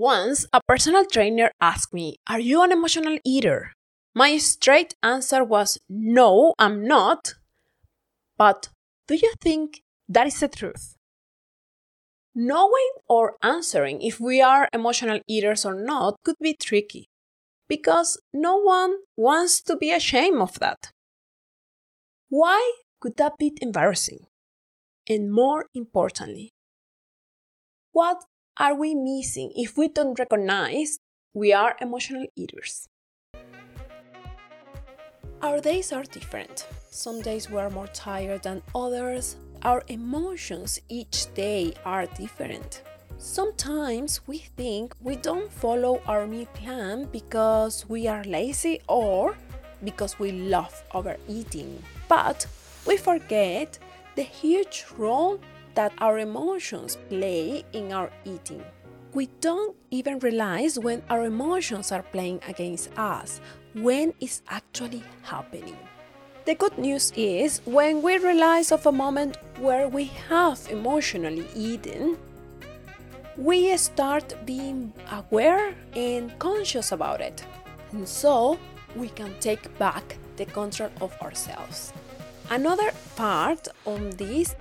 Once, a personal trainer asked me, Are you an emotional eater? My straight answer was, No, I'm not. But do you think that is the truth? Knowing or answering if we are emotional eaters or not could be tricky because no one wants to be ashamed of that. Why could that be embarrassing? And more importantly, what are we missing if we don't recognize we are emotional eaters? Our days are different. Some days we are more tired than others. Our emotions each day are different. Sometimes we think we don't follow our meal plan because we are lazy or because we love overeating. But we forget the huge role that our emotions play in our eating. We don't even realize when our emotions are playing against us, when it's actually happening. The good news is when we realize of a moment where we have emotionally eaten, we start being aware and conscious about it. And so we can take back the control of ourselves. Another part on this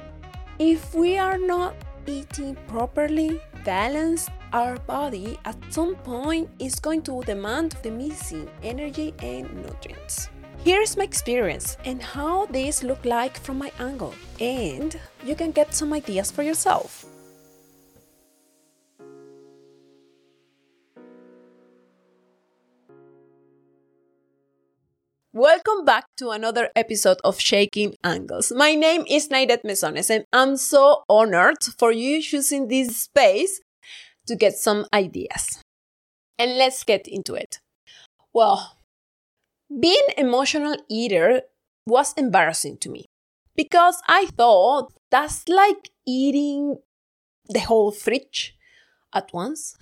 if we are not eating properly, balanced, our body at some point is going to demand the missing energy and nutrients. Here's my experience and how this look like from my angle, and you can get some ideas for yourself. Back to another episode of Shaking Angles. My name is Naidet Mesones, and I'm so honored for you choosing this space to get some ideas. And let's get into it. Well, being emotional eater was embarrassing to me because I thought that's like eating the whole fridge at once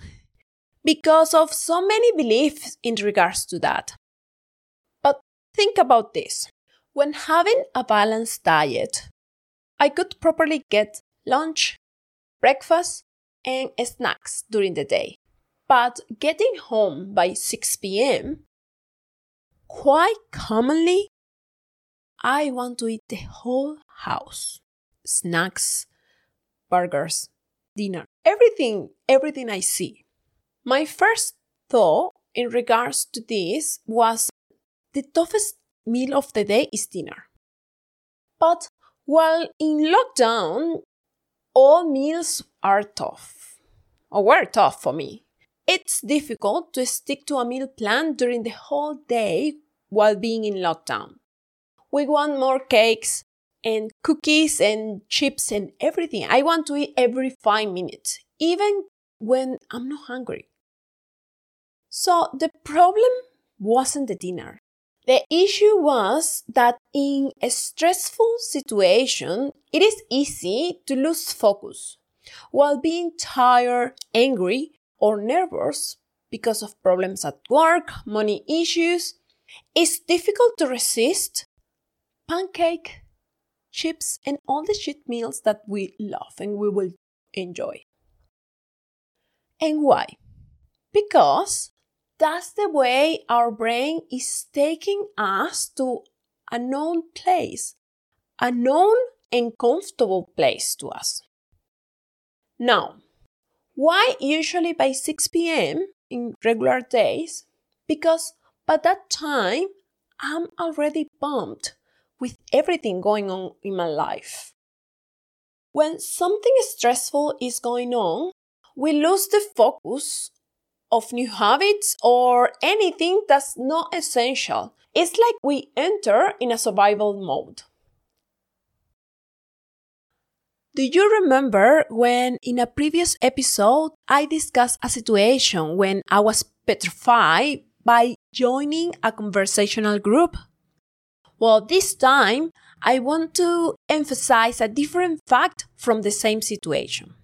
because of so many beliefs in regards to that. Think about this. When having a balanced diet, I could properly get lunch, breakfast, and snacks during the day. But getting home by 6 p.m., quite commonly, I want to eat the whole house snacks, burgers, dinner, everything, everything I see. My first thought in regards to this was the toughest meal of the day is dinner. But while in lockdown, all meals are tough, or were tough for me. It's difficult to stick to a meal plan during the whole day while being in lockdown. We want more cakes and cookies and chips and everything. I want to eat every five minutes, even when I'm not hungry. So the problem wasn't the dinner. The issue was that in a stressful situation, it is easy to lose focus while being tired, angry, or nervous because of problems at work, money issues. It's difficult to resist pancake, chips, and all the cheat meals that we love and we will enjoy. And why? Because that's the way our brain is taking us to a known place, a known and comfortable place to us. Now, why usually by 6 p.m. in regular days? Because by that time, I'm already pumped with everything going on in my life. When something stressful is going on, we lose the focus of new habits or anything that's not essential. It's like we enter in a survival mode. Do you remember when in a previous episode I discussed a situation when I was petrified by joining a conversational group? Well, this time I want to emphasize a different fact from the same situation.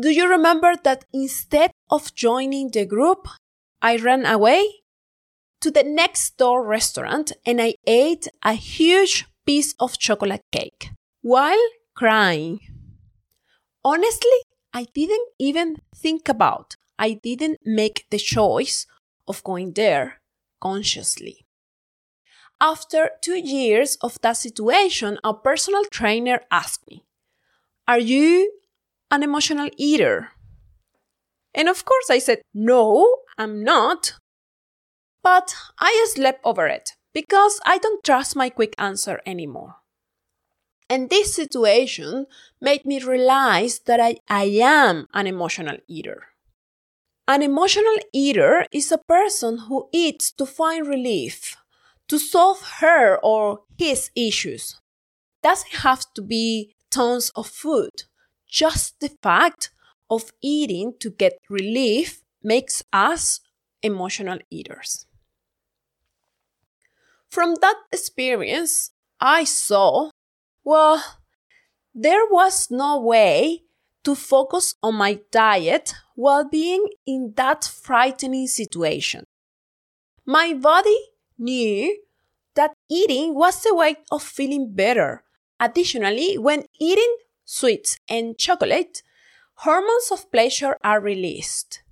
Do you remember that instead of joining the group, I ran away to the next door restaurant and I ate a huge piece of chocolate cake while crying? Honestly, I didn't even think about. I didn't make the choice of going there consciously. After two years of that situation, a personal trainer asked me, Are you an emotional eater? And of course, I said, No, I'm not. But I slept over it because I don't trust my quick answer anymore. And this situation made me realize that I, I am an emotional eater. An emotional eater is a person who eats to find relief, to solve her or his issues. Doesn't have to be tons of food. Just the fact of eating to get relief makes us emotional eaters. From that experience, I saw, well, there was no way to focus on my diet while being in that frightening situation. My body knew that eating was a way of feeling better. Additionally, when eating sweets and chocolate, hormones of pleasure are released.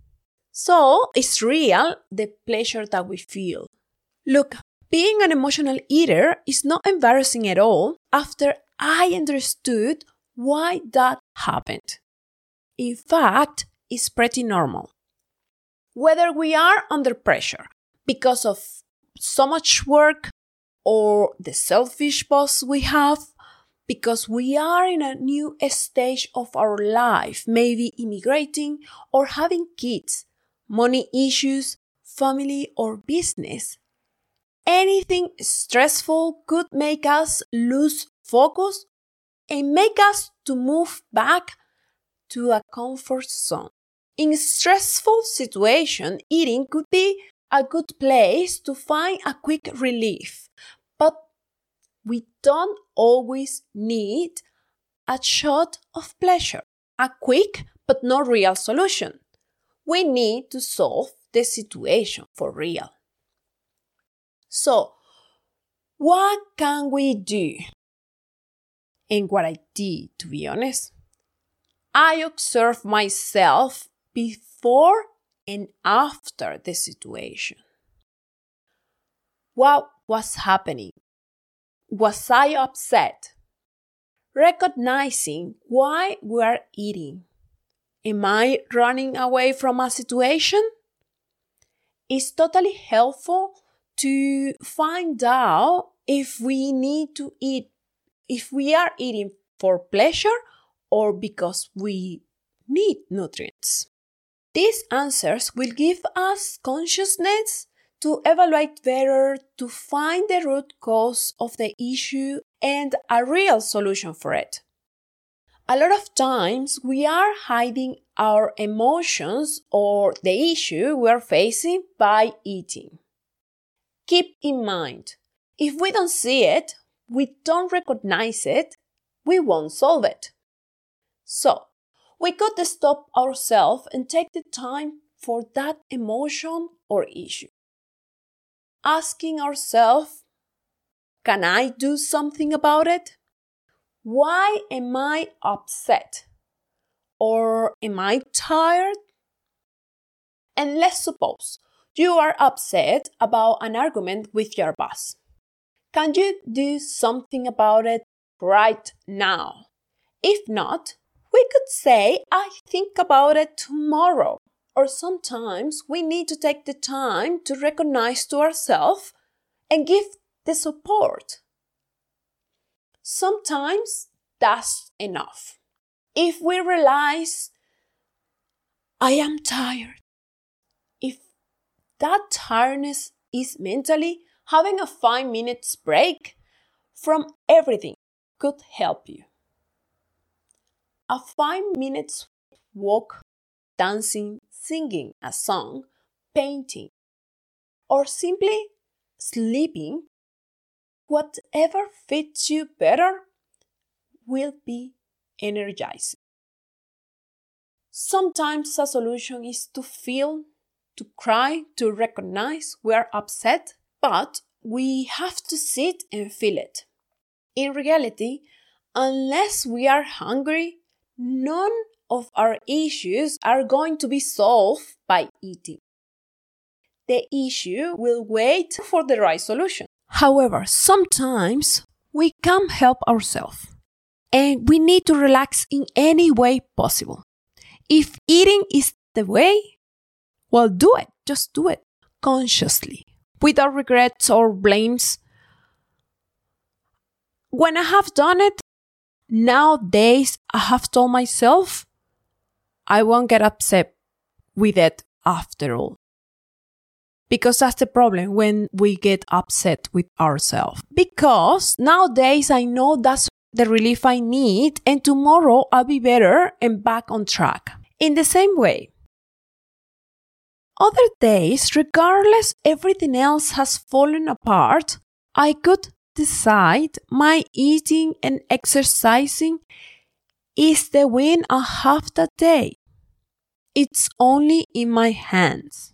So it's real the pleasure that we feel. Look, being an emotional eater is not embarrassing at all after I understood why that happened. In fact, it's pretty normal. Whether we are under pressure because of so much work or the selfish boss we have, because we are in a new stage of our life, maybe immigrating or having kids, money issues, family, or business, anything stressful could make us lose focus and make us to move back to a comfort zone. In stressful situation, eating could be a good place to find a quick relief, we don't always need a shot of pleasure, a quick but not real solution. We need to solve the situation for real. So, what can we do? And what I did, to be honest, I observed myself before and after the situation. What was happening? Was I upset? Recognizing why we are eating. Am I running away from a situation? Is totally helpful to find out if we need to eat, if we are eating for pleasure or because we need nutrients. These answers will give us consciousness to evaluate better, to find the root cause of the issue and a real solution for it. A lot of times we are hiding our emotions or the issue we are facing by eating. Keep in mind, if we don't see it, we don't recognize it, we won't solve it. So, we could stop ourselves and take the time for that emotion or issue. Asking ourselves, can I do something about it? Why am I upset? Or am I tired? And let's suppose you are upset about an argument with your boss. Can you do something about it right now? If not, we could say, I think about it tomorrow. Or sometimes we need to take the time to recognize to ourselves and give the support. Sometimes that's enough. If we realize, I am tired, if that tiredness is mentally, having a five minutes break from everything could help you. A five minutes walk, dancing, singing a song, painting, or simply sleeping, whatever fits you better will be energizing. Sometimes a solution is to feel to cry, to recognize we are upset, but we have to sit and feel it. In reality, unless we are hungry, none of our issues are going to be solved by eating. The issue will wait for the right solution. However, sometimes we can't help ourselves and we need to relax in any way possible. If eating is the way, well, do it. Just do it consciously without regrets or blames. When I have done it, nowadays I have told myself I won't get upset with it after all. Because that's the problem when we get upset with ourselves. Because nowadays I know that's the relief I need, and tomorrow I'll be better and back on track. In the same way, other days, regardless everything else has fallen apart, I could decide my eating and exercising is the win I have that day. It's only in my hands.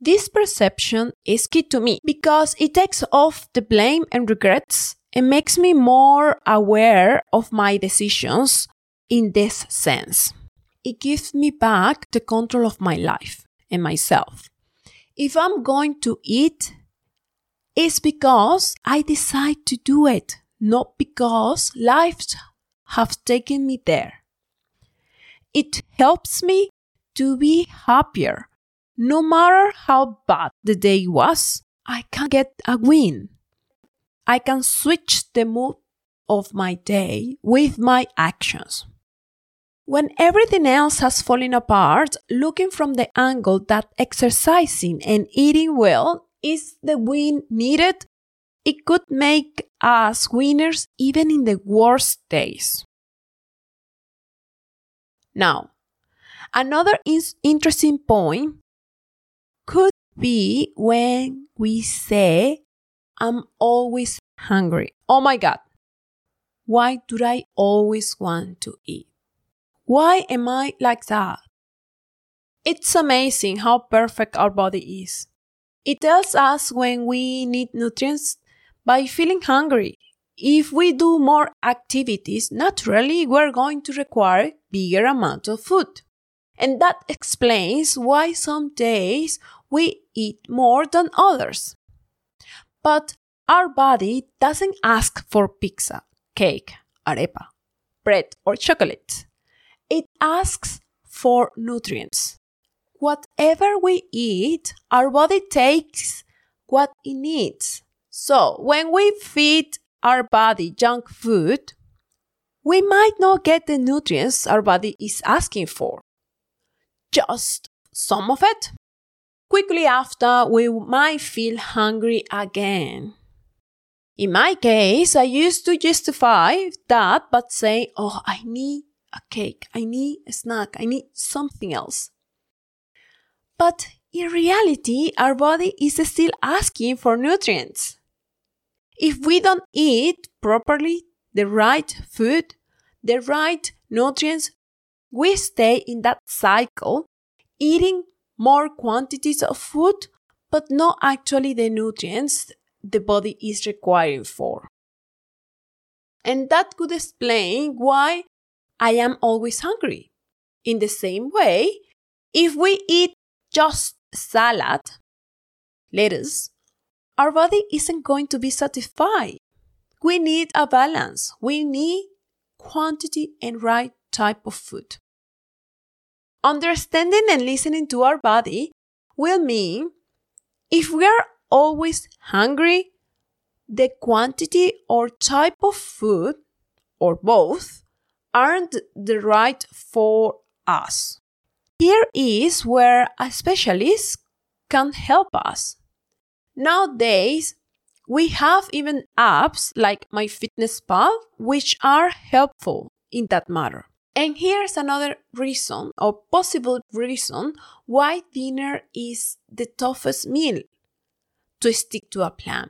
This perception is key to me because it takes off the blame and regrets and makes me more aware of my decisions in this sense. It gives me back the control of my life and myself. If I'm going to eat, it's because I decide to do it, not because life have taken me there. It helps me to be happier. No matter how bad the day was, I can get a win. I can switch the mood of my day with my actions. When everything else has fallen apart, looking from the angle that exercising and eating well is the win needed, it could make us winners even in the worst days. Now, another interesting point could be when we say, I'm always hungry. Oh my God. Why do I always want to eat? Why am I like that? It's amazing how perfect our body is. It tells us when we need nutrients by feeling hungry. If we do more activities, naturally we're going to require bigger amount of food. And that explains why some days we eat more than others. But our body doesn't ask for pizza, cake, arepa, bread, or chocolate. It asks for nutrients. Whatever we eat, our body takes what it needs. So when we feed our body junk food, we might not get the nutrients our body is asking for. Just some of it. Quickly after, we might feel hungry again. In my case, I used to justify that by saying, Oh, I need a cake, I need a snack, I need something else. But in reality, our body is still asking for nutrients. If we don't eat properly the right food, the right nutrients, we stay in that cycle, eating more quantities of food, but not actually the nutrients the body is requiring for. And that could explain why I am always hungry. In the same way, if we eat just salad, lettuce, our body isn't going to be satisfied. We need a balance. We need quantity and right type of food. Understanding and listening to our body will mean if we are always hungry, the quantity or type of food, or both, aren't the right for us. Here is where a specialist can help us. Nowadays, we have even apps like MyFitnessPal which are helpful in that matter. And here's another reason or possible reason why dinner is the toughest meal to stick to a plan.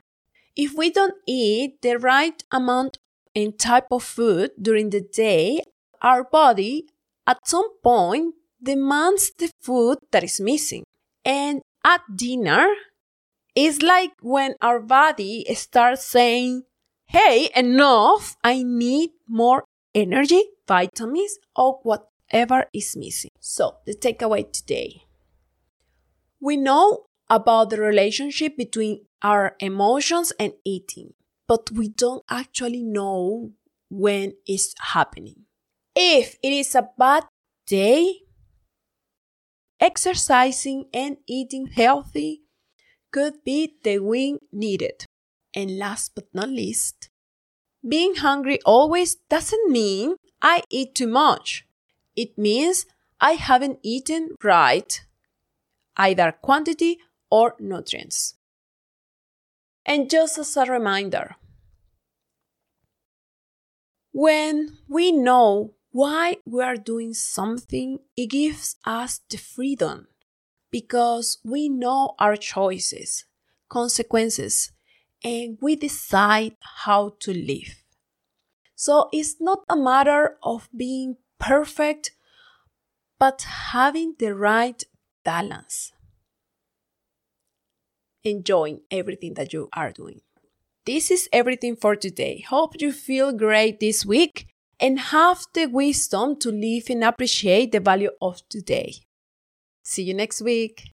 If we don't eat the right amount and type of food during the day, our body at some point demands the food that is missing. And at dinner, it's like when our body starts saying, Hey, enough, I need more energy, vitamins, or whatever is missing. So, the takeaway today we know about the relationship between our emotions and eating, but we don't actually know when it's happening. If it is a bad day, exercising and eating healthy could be the wing needed. And last but not least, being hungry always doesn't mean I eat too much. It means I haven't eaten right, either quantity or nutrients. And just as a reminder, when we know why we are doing something, it gives us the freedom because we know our choices, consequences, and we decide how to live. So it's not a matter of being perfect, but having the right balance. Enjoying everything that you are doing. This is everything for today. Hope you feel great this week and have the wisdom to live and appreciate the value of today. See you next week.